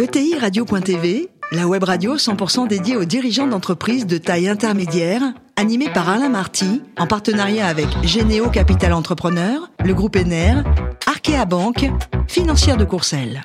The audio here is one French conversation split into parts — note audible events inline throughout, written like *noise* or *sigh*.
ETI Radio.tv, la web radio 100% dédiée aux dirigeants d'entreprises de taille intermédiaire, animée par Alain Marty, en partenariat avec Généo Capital Entrepreneur, le groupe Ener, Arkea Banque, financière de Courcelles.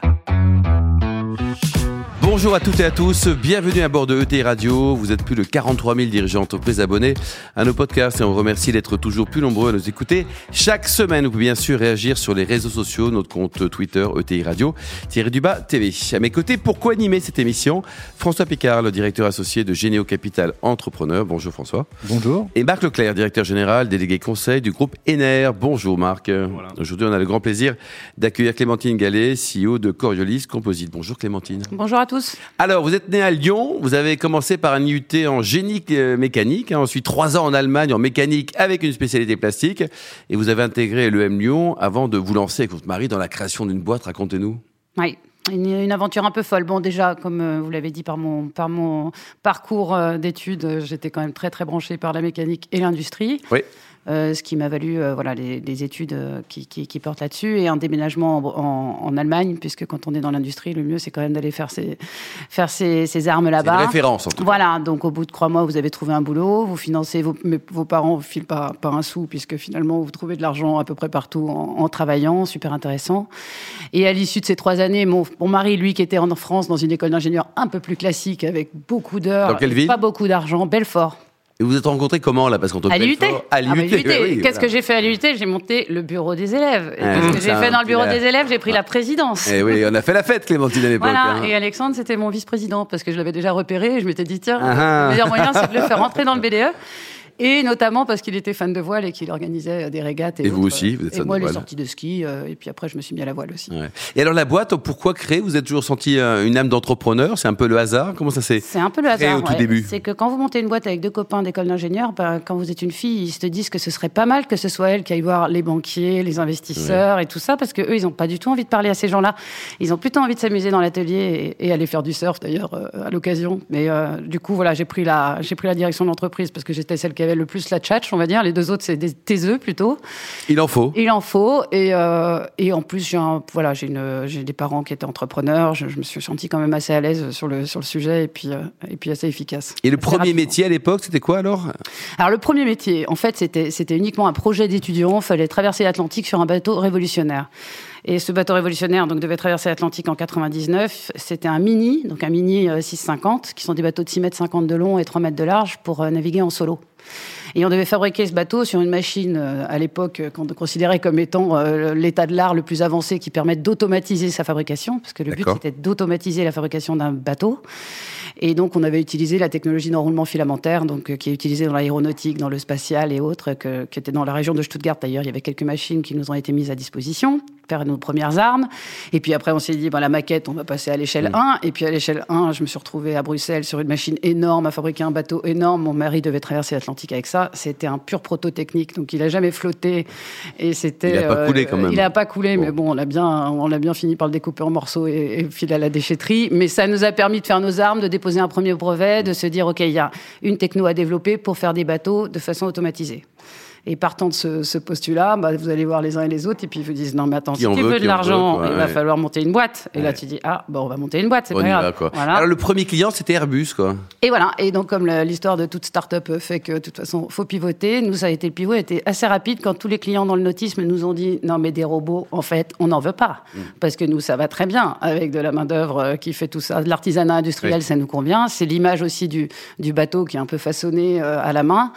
Bonjour à toutes et à tous, bienvenue à bord de ETI Radio. Vous êtes plus de 43 000 dirigeants d'entreprise abonnés à nos podcasts et on vous remercie d'être toujours plus nombreux à nous écouter. Chaque semaine, vous pouvez bien sûr réagir sur les réseaux sociaux, notre compte Twitter ETI Radio, Thierry Dubas TV. À mes côtés, pourquoi animer cette émission? François Picard, le directeur associé de Généo Capital Entrepreneur. Bonjour François. Bonjour. Et Marc Leclerc, directeur général, délégué conseil du groupe Ener. Bonjour Marc. Aujourd'hui, on a le grand plaisir d'accueillir Clémentine Gallet, CEO de Coriolis Composite. Bonjour Clémentine. Bonjour à tous. Alors, vous êtes né à Lyon, vous avez commencé par un IUT en génie euh, mécanique, hein, ensuite trois ans en Allemagne en mécanique avec une spécialité plastique, et vous avez intégré l'EM Lyon avant de vous lancer avec votre mari dans la création d'une boîte. Racontez-nous. Oui. Une, aventure un peu folle. Bon, déjà, comme euh, vous l'avez dit par mon, par mon parcours euh, d'études, j'étais quand même très, très branché par la mécanique et l'industrie. Oui. Euh, ce qui m'a valu euh, voilà, les, études euh, qui, qui, portent là-dessus et un déménagement en, Allemagne, puisque quand on est dans l'industrie, le mieux c'est quand même d'aller faire ses, faire ses, armes là-bas. C'est référence en tout cas. Voilà, donc au bout de trois mois, vous avez trouvé un boulot, vous financez, vos, vos parents vous filent pas, pas un sou, puisque finalement vous trouvez de l'argent à peu près partout en, travaillant, super intéressant. Et à l'issue de ces trois années, mon, mon, mari, lui qui était en France dans une école d'ingénieur un peu plus classique, avec beaucoup d'heures, pas beaucoup d'argent, Belfort. Et vous êtes rencontrés comment là? Parce qu'on À l'UT. À l'UT. Qu'est-ce que j'ai fait à l'UT J'ai monté le bureau des élèves. Qu'est-ce que j'ai fait dans le bureau des élèves? J'ai pris la présidence. Et eh oui, on a fait la fête, Clémentine, à l'époque. Voilà. Hein. Et Alexandre, c'était mon vice-président parce que je l'avais déjà repéré. Et je m'étais dit, tiens, ah le meilleur moyen, c'est de le faire rentrer dans le BDE *laughs* et notamment parce qu'il était fan de voile et qu'il organisait des régates. Et, et vous aussi, vous êtes et fan moi, de voile. les sorties de ski, euh, et puis après, je me suis mis à la voile aussi. Et alors, la boîte, pourquoi créer? Vous êtes toujours senti euh, une âme d'entrepreneur? C'est un peu le hasard? Comment ça s'est C'est un peu le hasard. au tout début? C'est que quand vous montez une boîte avec deux copains d'école d'ingénieur, ben, quand vous êtes une fille, ils se disent que ce serait pas mal que ce soit elle qui aille voir les banquiers, les investisseurs et tout ça, parce que eux, ils n'ont pas du tout envie de parler à ces gens-là. Ils ont plutôt envie de s'amuser dans l'atelier et, aller faire du surf, d'ailleurs, euh, à l'occasion. Mais du coup, voilà, j'ai pris, la, pris la direction de l'entreprise parce que j'étais celle qui avait le plus la chat on va dire. Les deux autres, c'est des taiseux plutôt. Il en faut. Il en faut. Et, euh, et en plus, j'ai voilà, j'ai des parents qui étaient entrepreneurs. Je, me suis senti quand même assez à l'aise sur le, sur le sujet et puis, euh, et puis assez efficace. Et le premier métier à l'époque, c'était quoi alors? Alors, le premier métier, en fait, c'était uniquement un projet d'étudiant. Il fallait traverser l'Atlantique sur un bateau révolutionnaire. Et ce bateau révolutionnaire donc, devait traverser l'Atlantique en 99. C'était un mini, donc un mini 650, euh, qui sont des bateaux de 6 mètres 50 de long et 3 mètres de large pour naviguer en solo. Et on devait fabriquer ce bateau sur une machine, euh, à l'époque, euh, qu'on considérait comme étant euh, l'état de l'art le plus avancé qui permet d'automatiser sa fabrication, parce que le but c'était d'automatiser la fabrication d'un bateau. Et donc, on avait utilisé la technologie d'enroulement filamentaire, donc, qui est utilisée dans l'aéronautique, dans le spatial et autres, que, qui était dans la région de Stuttgart d'ailleurs. Il y avait quelques machines qui nous ont été mises à disposition faire nos premières armes. Et puis après, on s'est dit, bon, la maquette, on va passer à l'échelle 1. Mm. Et puis à l'échelle 1, je me suis retrouvée à Bruxelles sur une machine énorme, à fabriquer un bateau énorme. Mon mari devait traverser l'Atlantique avec ça. C'était un pur proto-technique, donc il n'a jamais flotté. Et c'était. Il n'a pas coulé quand même. Il n'a pas coulé, mais bon, on a bien, on l'a bien fini par le découper en morceaux et, et filer à la déchetterie. Mais ça nous a permis de faire nos armes, de déposer un premier brevet, de se dire, OK, il y a une techno à développer pour faire des bateaux de façon automatisée. Et partant de ce, postulat, bah, vous allez voir les uns et les autres, et puis ils vous disent non, mais attends, si tu veux de l'argent, il va falloir monter une boîte. Et là, tu dis ah, bon, on va monter une boîte, c'est pas grave. Alors le premier client, c'était Airbus, quoi. Et voilà. Et donc comme l'histoire de toute start-up fait que de toute façon, faut pivoter. Nous, ça a été le pivot, a été assez rapide quand tous les clients dans le nautisme nous ont dit non, mais des robots, en fait, on n'en veut pas, mm. parce que nous, ça va très bien avec de la main d'œuvre euh, qui fait tout ça, de l'artisanat industriel, ça nous convient. C'est l'image aussi du, du bateau qui est un peu façonné euh, à la main.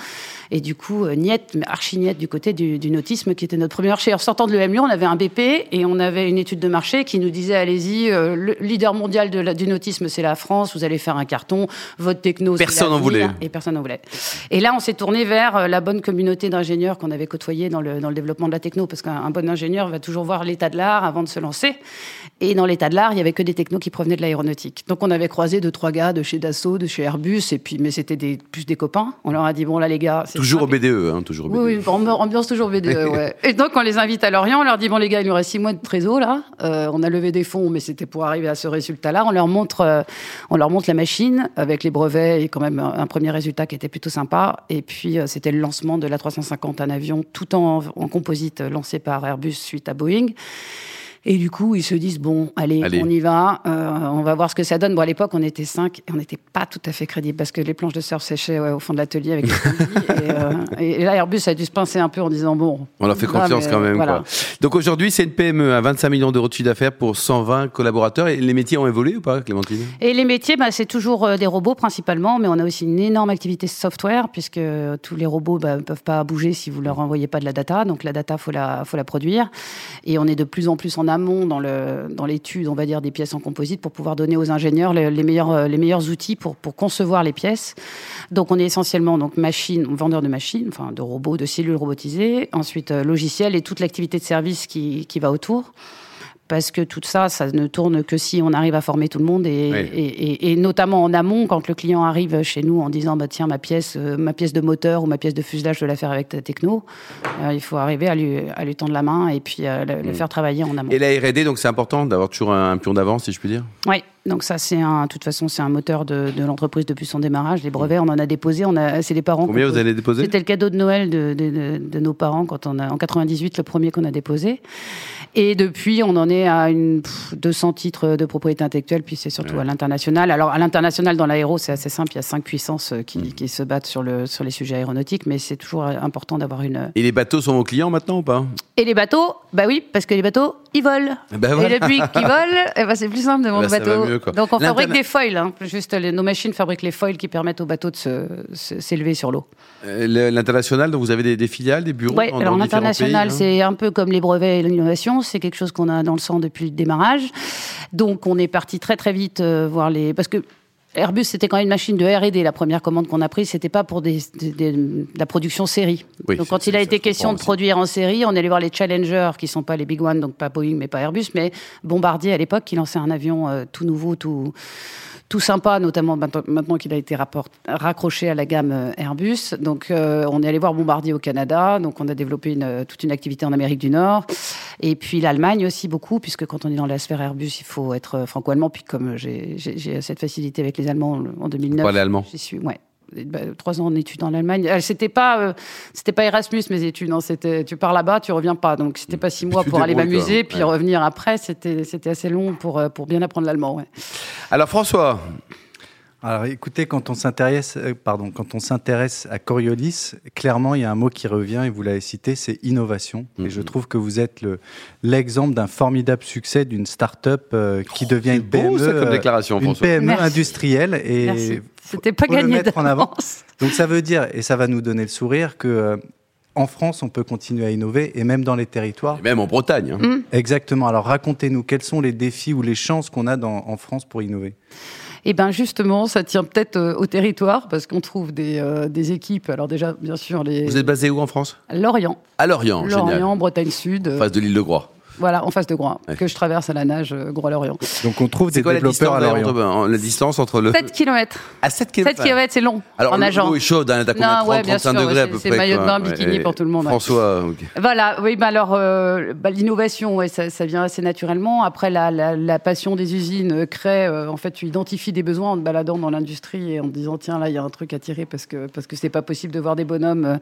Et du coup, euh, niette, archi niette du côté du, du, nautisme, qui était notre premier marché. En sortant de l'EM on avait un BP et on avait une étude de marché qui nous disait allez-y, euh, le leader mondial de la, du nautisme, c'est la France, vous allez faire un carton, votre techno, Personne n'en voulait. Et personne n'en voulait. Et là, on s'est tourné vers euh, la bonne communauté d'ingénieurs qu'on avait côtoyés dans le, dans le développement de la techno, parce qu'un bon ingénieur va toujours voir l'état de l'art avant de se lancer. Et dans l'état de l'art, il y avait que des technos qui provenaient de l'aéronautique. Donc on avait croisé deux, trois gars de chez Dassault, de chez Airbus, et puis, mais c'était des, plus des copains. On leur a dit, bon là les gars... Toujours au BDE, hein, toujours au BDE. Oui, ambiance toujours BDE, *laughs* ouais. Et donc on les invite à Lorient, on leur dit, bon les gars, il nous reste six mois de trésor là, euh, on a levé des fonds, mais c'était pour arriver à ce résultat-là. On leur montre, euh, on leur montre la machine avec les brevets et quand même un, premier résultat qui était plutôt sympa. Et puis euh, c'était le lancement de la 350, un avion tout en, en composite lancé par Airbus suite à Boeing. Et du coup, ils se disent bon, allez, Allez. on y va, euh, on va voir ce que ça donne. Bon, à l'époque, on était cinq et on n'était pas tout à fait crédible parce que les planches de surf séchaient ouais, au fond de l'atelier avec les *laughs* et, euh, et, là, Airbus a dû se pincer un peu en disant bon. On leur fait confiance mais, quand même. voilà. Quoi. Donc aujourd'hui, c'est une PME à 25 millions d'euros de chiffre d'affaires pour 120 collaborateurs. Et les métiers ont évolué ou pas, Clémentine? Et les métiers, bah, c'est toujours euh, des robots principalement, mais on a aussi une énorme activité software puisque tous les robots ne peuvent pas bouger si vous leur envoyez pas de la data. Donc la data, faut la, faut la produire. Et on est de plus en plus en amont dans le dans l'étude, on va dire, des pièces en composite pour pouvoir donner aux ingénieurs les, les meilleurs euh, les meilleurs outils pour pour concevoir les pièces. Donc on est essentiellement donc machine, vendeur de machines, enfin de robots, de cellules robotisées. Ensuite euh, logiciel et toute l'activité de service qui qui va autour parce que tout ça, ça ne tourne que si on arrive à former tout le monde et, Oui. et, et- et notamment en amont, quand le client arrive chez nous en disant bah tiens ma pièce, euh, ma pièce de moteur ou ma pièce de fuselage, je dois la faire avec ta techno, euh, il faut arriver à lui, à lui tendre la main et puis à le, le faire travailler en amont. Et la R&D, donc c'est important d'avoir toujours un, un pion d'avance, si je puis dire? Oui, donc ça c'est un, de toute façon c'est un moteur de, de l'entreprise depuis son démarrage. Les brevets, on en a déposé, on a, c'est les parents. Combien vous allez déposer C'était le cadeau de Noël de, de, de- de nos parents quand on a en 98 le premier qu'on a déposé. Et depuis, on en est à une pff, 200 titres de propriété intellectuelle, puis c'est surtout à l'international. Alors à l'international, dans l'aéro, c'est assez simple. Il y a cinq puissances euh, qui, qui se battent sur le sur les sujets aéronautiques, mais c'est toujours euh, important d'avoir une. Et les bateaux sont vos clients maintenant ou pas? Et les bateaux, bah oui, parce que les bateaux, ils volent. Ben voilà. Et depuis qu'ils volent, eh ben c'est plus simple de mon ben, ça va bateau. mieux. Donc on fabrique des foils. hein. Juste les- nos machines fabriquent les foils qui permettent aux bateaux de s'élever sur l'eau. Euh, L'international, donc vous avez des, des filiales, des bureaux Oui, alors l'international, hein c'est un peu comme les brevets et l'innovation, c'est quelque chose qu'on a dans le sang depuis le démarrage. Donc on est parti très très vite euh, voir les... Parce que Airbus, c'était quand même une machine de R&D. La première commande qu'on a prise, c'était pas pour des, des- des- de la production série. Oui, donc quand il a été question de produire en série, on est allé voir les Challenger, qui sont pas les big ones, donc pas Boeing, mais pas Airbus, mais Bombardier à l'époque, qui lançait un avion euh, tout nouveau, tout tout sympa, notamment maintenant qu'il a été rapport- raccroché à la gamme euh, Airbus. Donc, euh, on est allé voir Bombardier au Canada. Donc, on a développé une, toute une activité en Amérique du Nord. Et puis l'Allemagne aussi beaucoup, puisque quand on est dans la sphère Airbus, il faut être franco-allemand. Puis comme j'ai cette facilité avec les Allemands en 2009, parlez allemand j'y suis, ouais. Bah, trois ans en études en Allemagne. Euh, C'était pas, euh, c'était pas Erasmus mes études. hein. C'était, tu pars là-bas, tu reviens pas. Donc c'était pas six mois pour aller m'amuser, puis Ouais. revenir après. C'était, c'était assez long pour euh, pour bien apprendre l'allemand. Ouais. Alors François, Alors écoutez, quand on s'intéresse, euh, pardon, quand on s'intéresse à Coriolis, clairement il y a un mot qui revient et vous l'avez cité, c'est innovation. Mhm. Et je trouve que vous êtes le l'exemple d'un formidable succès d'une start-up euh, qui devient une beau, PME, ça, comme euh, déclaration, une. PME Merci. industrielle et. C'était pas gagné mettre en avant. d'avance. donc ça veut dire et ça va nous donner le sourire que euh, en France on peut continuer à innover et même dans les territoires. et même en Bretagne. hein. Mm. Exactement. Alors racontez-nous quels sont les défis ou les chances qu'on a dans, en France pour innover? Eh ben justement, ça tient peut-être euh, au territoire parce qu'on trouve des, euh, des équipes. Alors déjà, bien sûr, les Vous êtes basé où en France? Lorient, À Lorient, génial. Lorient, Bretagne Sud, Face de l'île de Groix. Voilà, en face de Groix, Ouais. que je traverse à la nage, euh, Groix-Lorient. Donc on trouve des quoi la développeurs distance, à Lorient. entre, en- la distance entre le... 7 km. À 7 7 km. km, c'est long Alors, en l'eau nageant. est chaude, hein, t'as combien Non, 30, ouais, bien 35 sûr, degrés à peu c'est- près. c'est maillot de bain, bikini Et- pour tout le monde, ouais. François, ok. Voilà, oui, bah alors euh, bah, l'innovation, ouais, ça, ça vient assez naturellement. Après, la, la, la passion des usines euh, crée, euh, en fait, tu identifies des besoins en te baladant dans l'industrie et en te disant tiens là il y a un truc à tirer parce que parce que c'est pas possible de voir des bonhommes euh,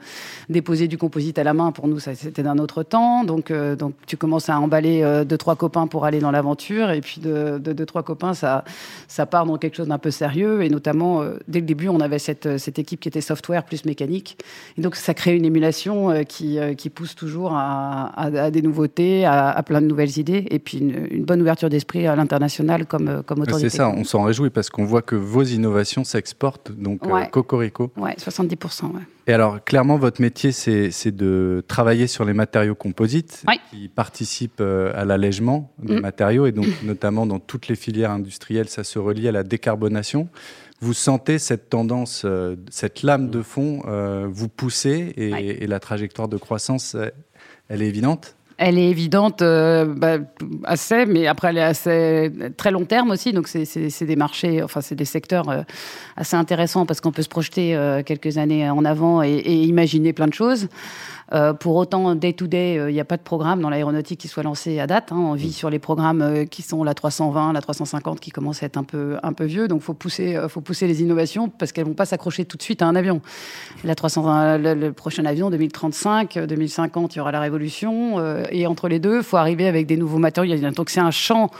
déposer du composite à la main. Pour nous, ça c'était d'un autre temps. Donc euh, donc tu commences à emballer euh, deux trois copains pour aller dans l'aventure et puis de, de deux trois copains ça ça part dans quelque chose d'un peu sérieux et notamment euh, dès le début on avait cette cette équipe qui était software plus mécanique et donc ça crée une émulation euh, qui euh, qui pousse toujours à, à, à des nouveautés, à, à plein de nouvelles idées et puis une, une bonne ouverture d'esprit à l'international comme euh, comme autorité. C'est ça, on s'en réjouit parce qu'on voit que vos innovations s'exportent, donc euh, Ouais. cocorico. Ouais, 70%. Ouais. Et alors, clairement, votre métier, c'est de travailler sur les matériaux composites Ouais. qui participent euh, à l'allègement des Mm. matériaux et donc notamment dans toutes les filières industrielles, ça se relie à la décarbonation. Vous sentez cette tendance, euh, cette lame de fond euh, vous pousser et, la trajectoire de croissance, elle est évidente? Elle est évidente, euh, bah, assez, mais après elle est assez très long terme aussi. Donc c'est- des marchés, enfin c'est des secteurs euh, assez intéressants parce qu'on peut se projeter euh, quelques années en avant et, et imaginer plein de choses. Euh, pour autant, day to day, il n'y a pas de programme dans l'aéronautique qui soit lancé à date. Hein. On vit sur les programmes qui sont la 320, la 350, qui commencent à être un peu, un peu vieux. Donc, faut pousser, faut pousser les innovations parce qu'elles vont pas s'accrocher tout de suite à un avion. La 320, le, le prochain avion, 2035, 2050, il y aura la révolution. et entre les deux, il faut arriver avec des nouveaux matériaux. Donc, c'est un champ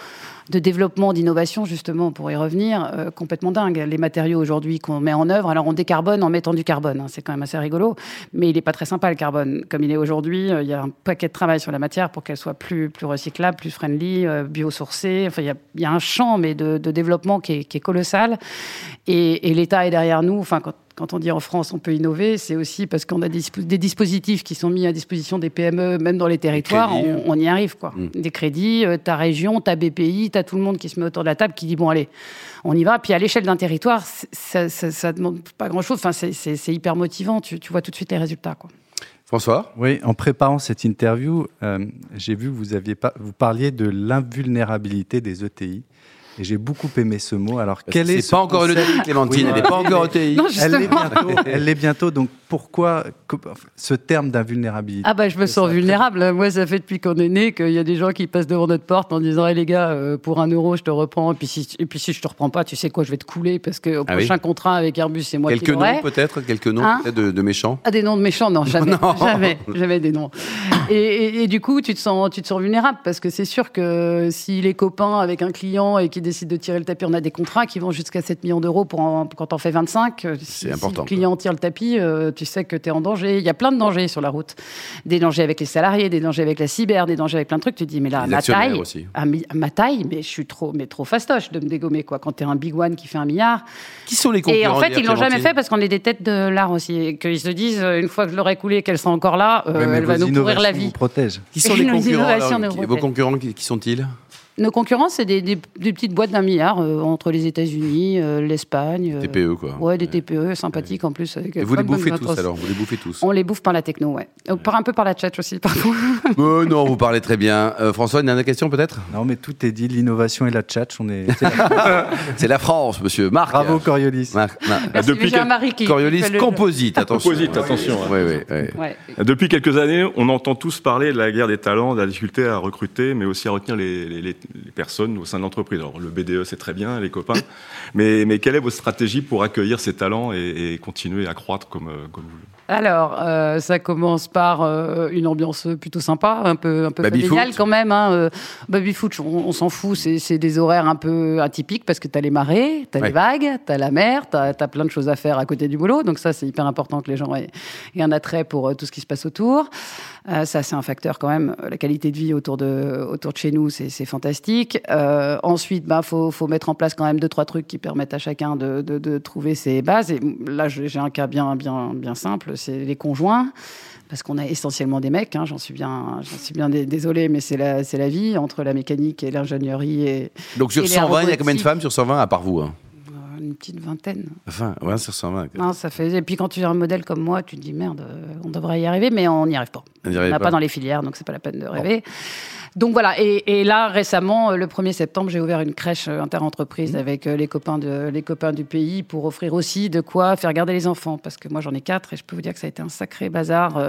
de développement, d'innovation, justement, pour y revenir, euh, complètement dingue. Les matériaux aujourd'hui qu'on met en œuvre, alors on décarbone en mettant du carbone, hein, c'est quand même assez rigolo, mais il n'est pas très sympa le carbone. Comme il est aujourd'hui, euh, il y a un paquet de travail sur la matière pour qu'elle soit plus, plus recyclable, plus friendly, euh, biosourcée. Enfin, il y, a, un champ mais de, développement qui est, colossal. Et, et l'État est derrière nous. Enfin, quand quand on dit en France on peut innover, c'est aussi parce qu'on a des, dispositifs qui sont mis à disposition des PME, même dans les territoires, on, y arrive. quoi. Mm. Des crédits, euh, ta région, ta BPI, tu as tout le monde qui se met autour de la table qui dit bon allez, on y va. Puis à l'échelle d'un territoire, ça ne demande pas grand-chose. Enfin, c'est hyper motivant, tu, vois tout de suite les résultats. Quoi. François? Oui, en préparant cette interview, euh, j'ai vu que vous, aviez pas, vous parliez de l'invulnérabilité des ETI. Et j'ai beaucoup aimé ce mot. Alors, quel est, C'est pas encore ETI, Clémentine. elle n'est pas encore ETI. elle l'est bientôt. Elle l'est bientôt. Donc, pourquoi ce terme d'invulnérabilité Ah bah je me sens vulnérable. Moi, ça fait depuis qu'on est né qu'il y a des gens qui passent devant notre porte en disant hey, les gars, euh, pour un euro, je te reprends. Et puis si, et puis si je te reprends pas, tu sais quoi, je vais te couler parce que au ah prochain contrat avec Airbus, c'est moi quelques qui Quelques noms peut-être, quelques noms hein de, de, méchants. Ah des noms de méchants, non *laughs* jamais, jamais, jamais des noms. *laughs* Et, et, du coup, tu te sens, tu te sens vulnérable parce que c'est sûr que s'il est copain avec un client et qu'il décide de tirer le tapis, on a des contrats qui vont jusqu'à 7 millions d'euros pour quand on fait 25. C'est important. Si le client tire le tapis, euh, tu sais que tu es en danger il y a plein de dangers sur la route. Des dangers avec les salariés, des dangers avec la cyber, des dangers avec plein de trucs. Tu te dis, mais là, à ma taille, à, ma taille, mais je suis trop, mais trop fastoche de me dégommer, quoi. Quand tu es un big one qui fait un milliard. Qui sont les concurrents Et en fait, ils l'ont jamais fait parce qu'on est des têtes de l'art aussi. Qu'ils se disent, euh, une fois que je l'aurai coulée, qu'elle sera encore là, euh, elle va nous pourrir la vie. Qui sont les concurrents Vos concurrents, qui sont-ils? Nos concurrents, c'est des, petites boîtes d'un milliard euh, entre les États-Unis, euh, l'Espagne. Euh, TPE, quoi. Ouais, des TPE sympathiques en plus. Et vous les bouffez tous alors Vous les bouffez tous On les bouffe par la techno, ouais. Par un peu par la chat aussi, *laughs* parfois. *laughs* non, vous parlez très bien. François, une dernière question peut-être? Non, mais tout est dit. L'innovation et la chat, on est. *laughs* C'est la France, monsieur. Marc. Bravo, Coriolis. Depuis quel... Coriolis, composite, attention. Composite, attention. Depuis quelques années, on entend tous parler de la guerre des talents, de la difficulté à recruter, mais aussi à retenir les, les, les personnes au sein de l'entreprise. Alors le BDE, c'est très bien, les copains, *laughs* mais, quelle est votre stratégie pour accueillir ces talents et, continuer à croître comme, euh, vous alors, euh, ça commence par euh, une ambiance plutôt sympa, un peu, un peu familiale quand même. Hein. baby foot, on, s'en fout, c'est des horaires un peu atypiques parce que tu as les marées, tu as les vagues, tu as la mer, tu as, plein de choses à faire à côté du boulot. Donc ça, c'est hyper important que les gens aient, aient un attrait pour tout ce qui se passe autour. Euh, ça, c'est un facteur quand même. La qualité de vie autour de, autour de chez nous, c'est fantastique. Euh, ensuite, bah, faut, faut, mettre en place quand même deux, trois trucs qui permettent à chacun de, de, de trouver ses bases. Et là, j'ai un cas bien, bien, bien simple, c'est les conjoints parce qu'on a essentiellement des mecs, hein, j'en suis bien, j'en suis bien désolé, mais c'est la, c'est la vie entre la mécanique et l'ingénierie. Et, Donc sur 120, il y a combien de femmes sur 120 à part vous hein? Une petite vingtaine. Enfin, ouais, sur 120. Non, ça fait... Et puis quand tu es un modèle comme moi, tu te dis merde, on devrait y arriver, mais on n'y arrive pas. On n'a pas. dans les filières, donc c'est pas la peine de rêver. Donc voilà, et, là récemment, euh, le 1er septembre, j'ai ouvert une crèche euh, interentreprise mmh. avec euh, les copains, de, les copains du pays pour offrir aussi de quoi faire garder les enfants. Parce que moi j'en ai quatre et je peux vous dire que ça a été un sacré bazar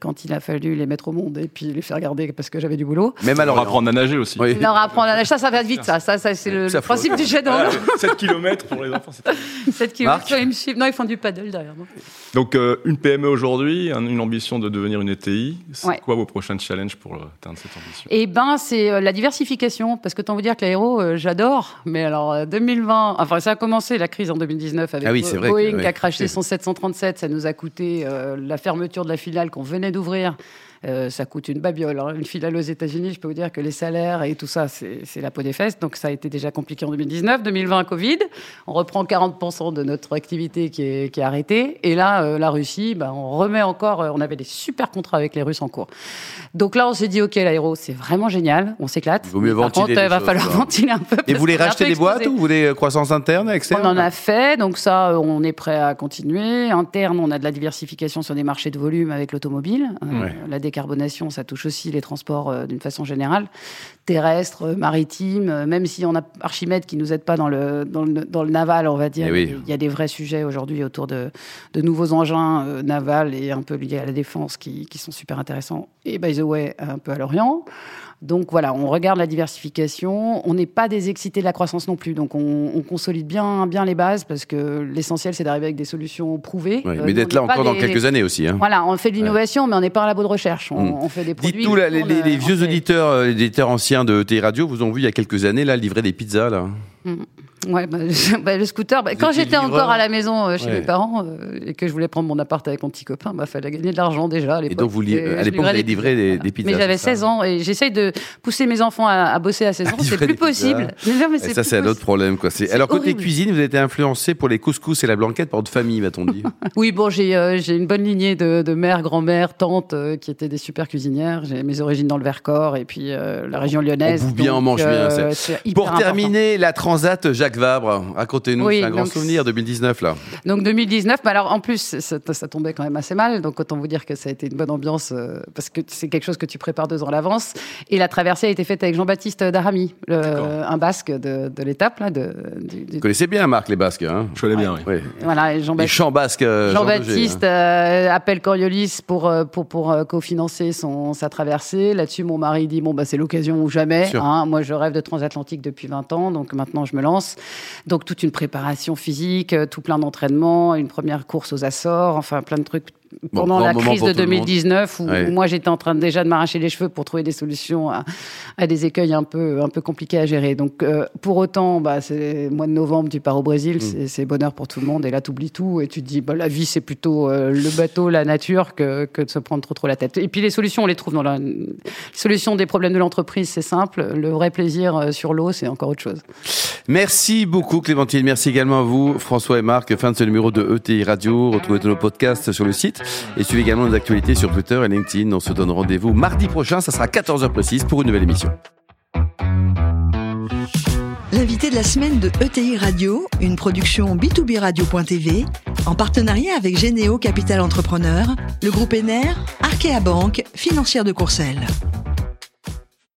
quand il a fallu les mettre au monde et puis les faire garder parce que j'avais du boulot. Même alors apprendre à nager aussi. Oui. Leur apprendre à nager, ça, ça va vite, ça. Ça, c'est le, principe du jet d'eau. 7 km pour les enfants, c'est 7 km, ils me suivent. Non, ils font du paddle derrière. Donc, une PME aujourd'hui, une ambition de devenir une ETI. C'est quoi vos prochains challenges pour atteindre cette ambition? Eh ben, c'est la diversification, parce que tant vous dire que l'aéro, euh, j'adore, mais alors 2020, euh, enfin ça a commencé la crise en 2019 avec ah Boeing qui a craché son 737, ça nous a coûté euh, la fermeture de la filiale qu'on venait d'ouvrir euh, ça coûte une babiole. Hein. Une filiale aux États-Unis, je peux vous dire que les salaires et tout ça, c'est la peau des fesses. Donc ça a été déjà compliqué en 2019. 2020, Covid. On reprend 40% de notre activité qui est, qui est arrêtée. Et là, euh, la Russie, bah, on remet encore. Euh, on avait des super contrats avec les Russes en cours. Donc là, on s'est dit, OK, l'aéro, c'est vraiment génial. On s'éclate. Vaut mieux Par contre, il va falloir ventiler un peu. Et vous voulez racheter des boîtes ou vous voulez croissance interne, externe On en a fait. Donc ça, on est prêt à continuer. Interne, on a de la diversification sur des marchés de volume avec l'automobile. La décarbonation, ça touche aussi les transports d'une façon générale, terrestres, maritimes, même si on a Archimède qui nous aide pas dans le, dans le, dans le naval, on va dire. Eh il y a des vrais sujets aujourd'hui autour de, de, nouveaux engins navals et un peu liés à la défense qui, qui sont super intéressants. Et by the way, un peu à l'Orient. Donc voilà, on regarde la diversification. On n'est pas des excités de la croissance non plus. Donc on, consolide bien, bien les bases parce que l'essentiel, c'est d'arriver avec des solutions prouvées. mais euh, d'être là encore dans quelques années aussi. Hein. Voilà, on fait de l'innovation, mais on n'est pas un labo de recherche. On, hmm. fait des produits. Dites-nous, les, vieux auditeurs, euh, les éditeurs anciens de ETI Radio vous ont vu il y a quelques années là livrer des pizzas là. Hmm. Ouais, bah, *laughs* bah, le scooter. Bah, quand j'étais encore à la maison euh, chez mes parents euh, et que je voulais prendre mon appart avec mon petit copain, il fallait gagner de l'argent déjà. À et donc, vous à l'époque, vous avez livré des, des, pizzas Mais j'avais 16 ans et j'essaye de pousser mes enfants à, bosser à 16 ans. *laughs* C'est plus possible. *laughs* Mais ça, c'est un autre problème. Quoi. Alors, côté cuisine, vous avez été influencé pour les couscous et la blanquette par votre famille, va-t-on dire? Oui, bon, j'ai euh, j'ai une bonne lignée de, de mère, grand-mère, tante qui étaient des super cuisinières. J'ai mes origines dans le Vercors et puis la région lyonnaise. On bouffe bien, on mange bien. Pour terminer, la Transat Jacques Vabre Racontez-nous, c'est un grand souvenir 2019 là. Donc 2019, bah alors en plus ça, ça, tombait quand même assez mal, donc autant vous dire que ça a été une bonne ambiance euh, parce que c'est quelque chose que tu prépares deux ans à l'avance. Et la traversée a été faite avec Jean-Baptiste Darami, un Basque de, de l'étape là. De, Vous connaissez bien Marc les Basques, hein? Je connais bien, oui. Voilà, Jean-Baptiste. Euh, Jean-Baptiste euh, appelle Coriolis pour pour pour cofinancer son sa traversée. Là-dessus, mon mari dit bon bah c'est l'occasion ou jamais. Hein. Moi, je rêve de transatlantique depuis 20 ans, donc maintenant je me lance. Donc toute une préparation physique, euh, tout plein d'entraînement, une première course aux Açores, enfin plein de trucs pendant la crise de 2019 où, moi j'étais en train déjà de m'arracher les cheveux pour trouver des solutions à, des écueils un peu un peu compliqués à gérer. Donc euh, pour autant, bah c'est mois de novembre, tu pars au Brésil, mm. c'est bonheur pour tout le monde et là tu oublies tout et tu te dis bah, la vie c'est plutôt euh, le bateau, la nature que, que de se prendre trop trop la tête. Et puis les solutions on les trouve dans la solution des problèmes de l'entreprise, c'est simple. Le vrai plaisir sur l'eau, c'est encore autre chose. Merci beaucoup Clémentine, merci également à vous François et Marc. Fin de ce numéro de ETI Radio. Retrouvez tous nos podcasts sur le site. Et suivez également nos actualités sur Twitter et LinkedIn. On se donne rendez-vous mardi prochain, ça sera 14h précise pour une nouvelle émission. L'invité de la semaine de ETI Radio, une production B2B Radio.tv, en partenariat avec Généo Capital Entrepreneur, le groupe ENER, Arkea Banque, financière de Courcelles.